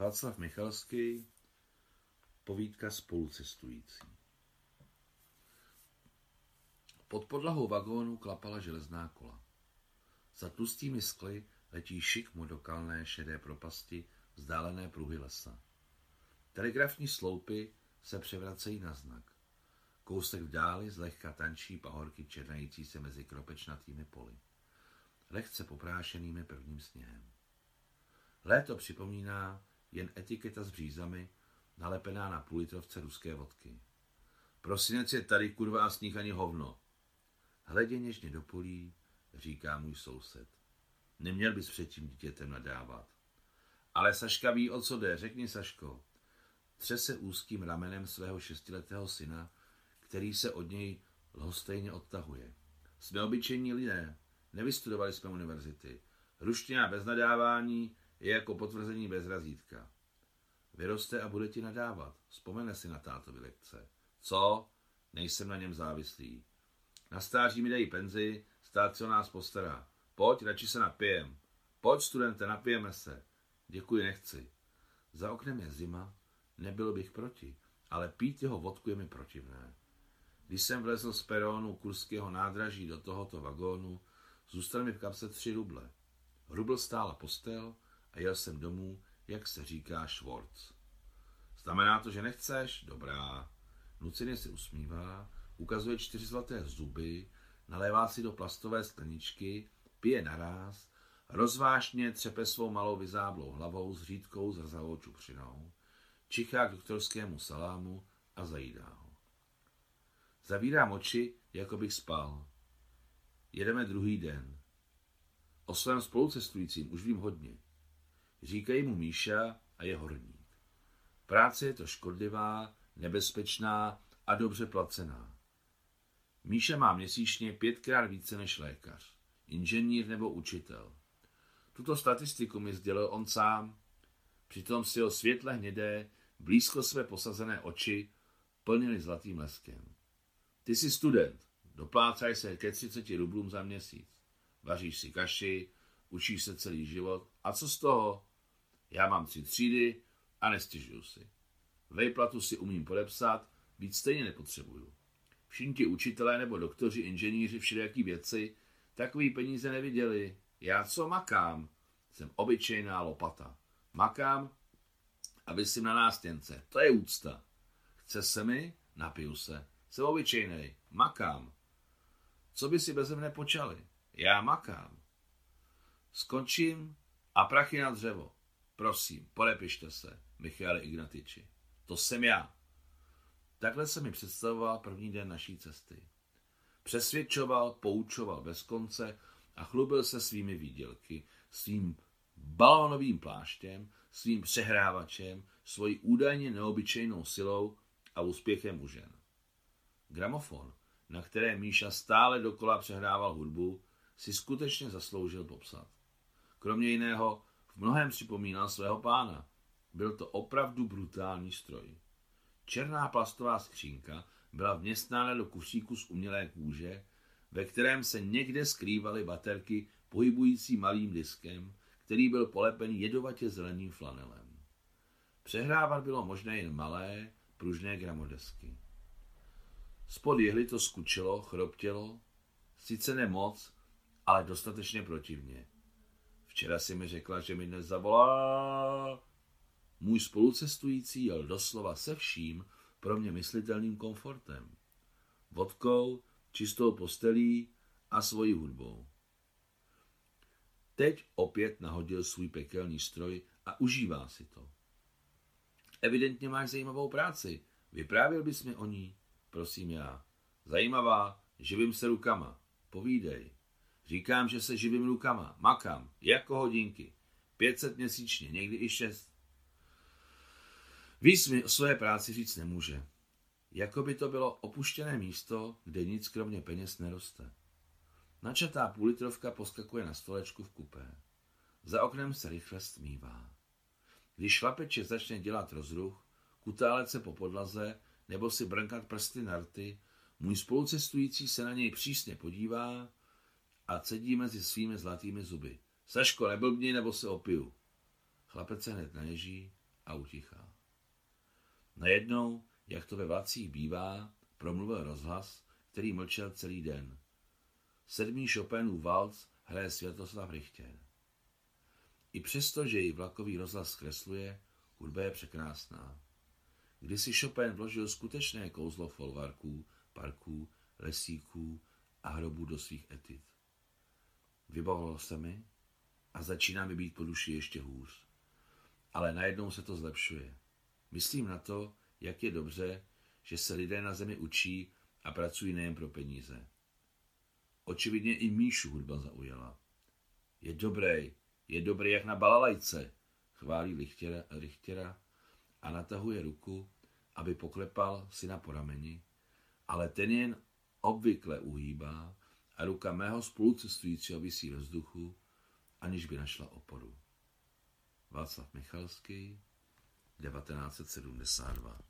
Václav Michalský, povídka spolucestující. Pod podlahou vagónu klapala železná kola. Za tlustými skly letí šikmo do kalné šedé propasti vzdálené pruhy lesa. Telegrafní sloupy se převracejí na znak. Kousek v dáli zlehka tančí pahorky černající se mezi kropečnatými poli. Lehce poprášenými prvním sněhem. Léto připomíná jen etiketa s břízami, nalepená na půlitrovce ruské vodky. Prosinec je tady, kurva, a sníh ani hovno. Hledě něžně do polí, říká můj soused. Neměl bys před tím dítětem nadávat. Ale Saška ví, o co jde, řekni Saško. Třese úzkým ramenem svého šestiletého syna, který se od něj lhostejně odtahuje. Jsme obyčejní lidé, nevystudovali jsme univerzity. Ruština bez nadávání je jako potvrzení bez razítka. Vyroste a bude ti nadávat. Vzpomene si na tátovi lekce. Co? Nejsem na něm závislý. Na stáří mi dají penzi, stát se o nás postará. Pojď, radši se napijem. Pojď, studente, napijeme se. Děkuji, nechci. Za oknem je zima, nebyl bych proti, ale pít jeho vodku je mi protivné. Když jsem vlezl z perónu kurského nádraží do tohoto vagónu, zůstaly mi v kapse tři ruble. Rubl stála postel a jel jsem domů, jak se říká Schwartz. Znamená to, že nechceš? Dobrá. Nuceně se usmívá, ukazuje čtyři zlaté zuby, nalévá si do plastové skleničky, pije naráz, rozvážně třepe svou malou vyzáblou hlavou s řídkou zrzavou čupřinou, čichá k doktorskému salámu a zajídá ho. Zavírám oči, jako bych spal. Jedeme druhý den. O svém spolucestujícím už vím hodně. Říkají mu Míša a je horník. Práce je to škodlivá, nebezpečná a dobře placená. Míša má měsíčně pětkrát více než lékař, inženýr nebo učitel. Tuto statistiku mi sdělil on sám, přitom si ho světle hnědé, blízko své posazené oči plnili zlatým leskem. Ty jsi student, doplácaj se ke 30 rublům za měsíc. Vaříš si kaši, učíš se celý život. A co z toho? Já mám tři třídy a nestěžuju si. Vejplatu si umím podepsat, víc stejně nepotřebuju. Všichni ti učitelé nebo doktoři, inženýři, všelijaký věci, takový peníze neviděli. Já co makám? Jsem obyčejná lopata. Makám a vysím na nástěnce. To je úcta. Chce se mi? Napiju se. Jsem obyčejnej. Makám. Co by si beze mne počali? Já makám. Skončím a prachy na dřevo. Prosím, podepište se, Michale Ignatiči. To jsem já. Takhle se mi představoval první den naší cesty. Přesvědčoval, poučoval bez konce a chlubil se svými výdělky, svým balónovým pláštěm, svým přehrávačem, svojí údajně neobyčejnou silou a úspěchem u žen. Gramofon, na které Míša stále dokola přehrával hudbu, si skutečně zasloužil popsat. Kromě jiného v mnohem připomínal svého pána. Byl to opravdu brutální stroj. Černá plastová skřínka byla vměstnána do kufříku z umělé kůže, ve kterém se někde skrývaly baterky pohybující malým diskem, který byl polepen jedovatě zeleným flanelem. Přehrávat bylo možné jen malé, pružné gramodesky. Spod jehly to skučelo, chroptělo, sice ne moc, ale dostatečně protivně. Včera si mi řekla, že mi dnes zavolá. Můj spolucestující jel doslova se vším pro mě myslitelným komfortem. Vodkou, čistou postelí a svojí hudbou. Teď opět nahodil svůj pekelný stroj a užívá si to. Evidentně máš zajímavou práci. Vyprávěl bys mi o ní? Prosím já. Zajímavá, živím se rukama. Povídej. Říkám, že se živím rukama. Makám. Jako hodinky. 500 měsíčně, někdy i 6. Víc mi o své práci říct nemůže. Jako by to bylo opuštěné místo, kde nic kromě peněz neroste. Načatá půlitrovka poskakuje na stolečku v kupé. Za oknem se rychle stmívá. Když šlapeče začne dělat rozruch, kutálet se po podlaze nebo si brnkat prsty na rty, můj spolucestující se na něj přísně podívá a cedí mezi svými zlatými zuby. Saško, neblbni, nebo se opiju. Chlapec se hned naježí a utichá. Najednou, jak to ve vlacích bývá, promluvil rozhlas, který mlčel celý den. Sedmý Chopinův valc hraje Světoslav Richter. I přesto, že ji vlakový rozhlas zkresluje, hudba je překrásná. Kdysi Chopin vložil skutečné kouzlo folvarků, parků, lesíků a hrobů do svých etit. Vybavilo se mi a začíná mi být po duši ještě hůř. Ale najednou se to zlepšuje. Myslím na to, jak je dobře, že se lidé na zemi učí a pracují nejen pro peníze. Očividně i Míšu hudba zaujala. Je dobrý, je dobrý jak na balalajce, chválí Lichtěra a natahuje ruku, aby poklepal syna po rameni, ale ten jen obvykle uhýbá a ruka mého spolucestujícího visí ve vzduchu, aniž by našla oporu. Václav Michalský, 1972